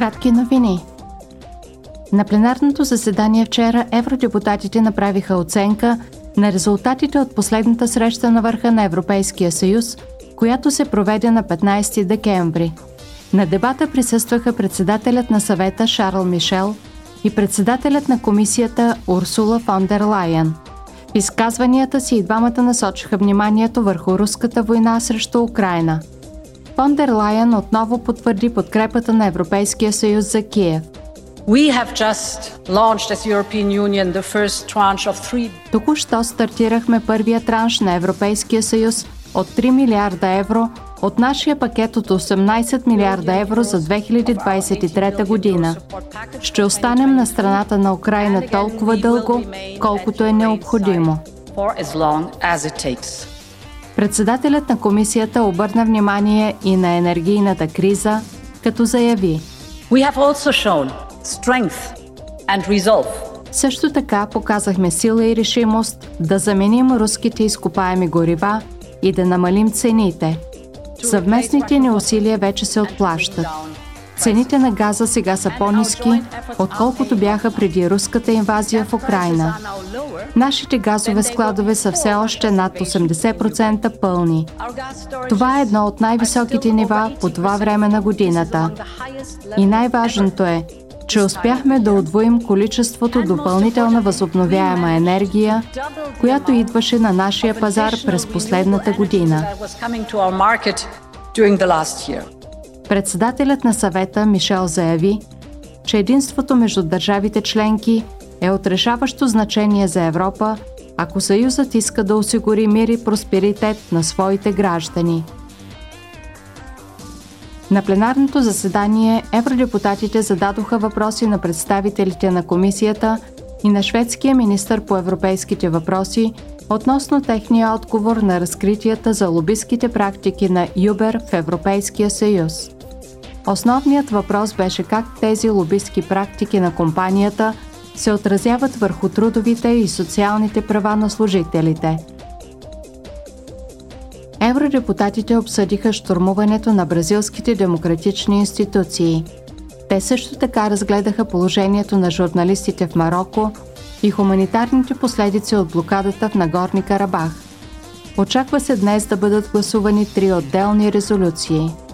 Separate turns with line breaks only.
Кратки новини. На пленарното заседание вчера евродепутатите направиха оценка на резултатите от последната среща на върха на Европейския съюз, която се проведе на 15 декември. На дебата присъстваха председателят на съвета Шарл Мишел и председателят на комисията Урсула фон дер Лайен. В изказванията си и двамата насочиха вниманието върху руската война срещу Украина. Фон дер Лайен отново потвърди подкрепата на Европейския съюз за Киев –
three...
Току-що стартирахме първия транш на Европейския съюз от 3 милиарда евро от нашия пакет от 18 милиарда евро за 2023 година. Ще останем на страната на Украина толкова дълго, колкото е необходимо. Председателят на комисията обърна внимание и на енергийната криза, като заяви
We have also shown strength and resolve.
Също така показахме сила и решимост да заменим руските изкопаеми горива и да намалим цените. Съвместните ни усилия вече се отплащат. Цените на газа сега са по-низки, отколкото бяха преди руската инвазия в Украина. Нашите газове складове са все още над 80% пълни. Това е едно от най-високите нива по това време на годината. И най-важното е, че успяхме да отвоим количеството допълнителна възобновяема енергия, която идваше на нашия пазар през последната година. Председателят на съвета Мишел заяви, че единството между държавите членки е от решаващо значение за Европа, ако Съюзът иска да осигури мир и просперитет на своите граждани – на пленарното заседание евродепутатите зададоха въпроси на представителите на комисията и на шведския министр по европейските въпроси относно техния отговор на разкритията за лобистските практики на Юбер в Европейския съюз. Основният въпрос беше как тези лобистки практики на компанията се отразяват върху трудовите и социалните права на служителите – евродепутатите обсъдиха штурмуването на бразилските демократични институции. Те също така разгледаха положението на журналистите в Марокко и хуманитарните последици от блокадата в Нагорни Карабах. Очаква се днес да бъдат гласувани три отделни резолюции –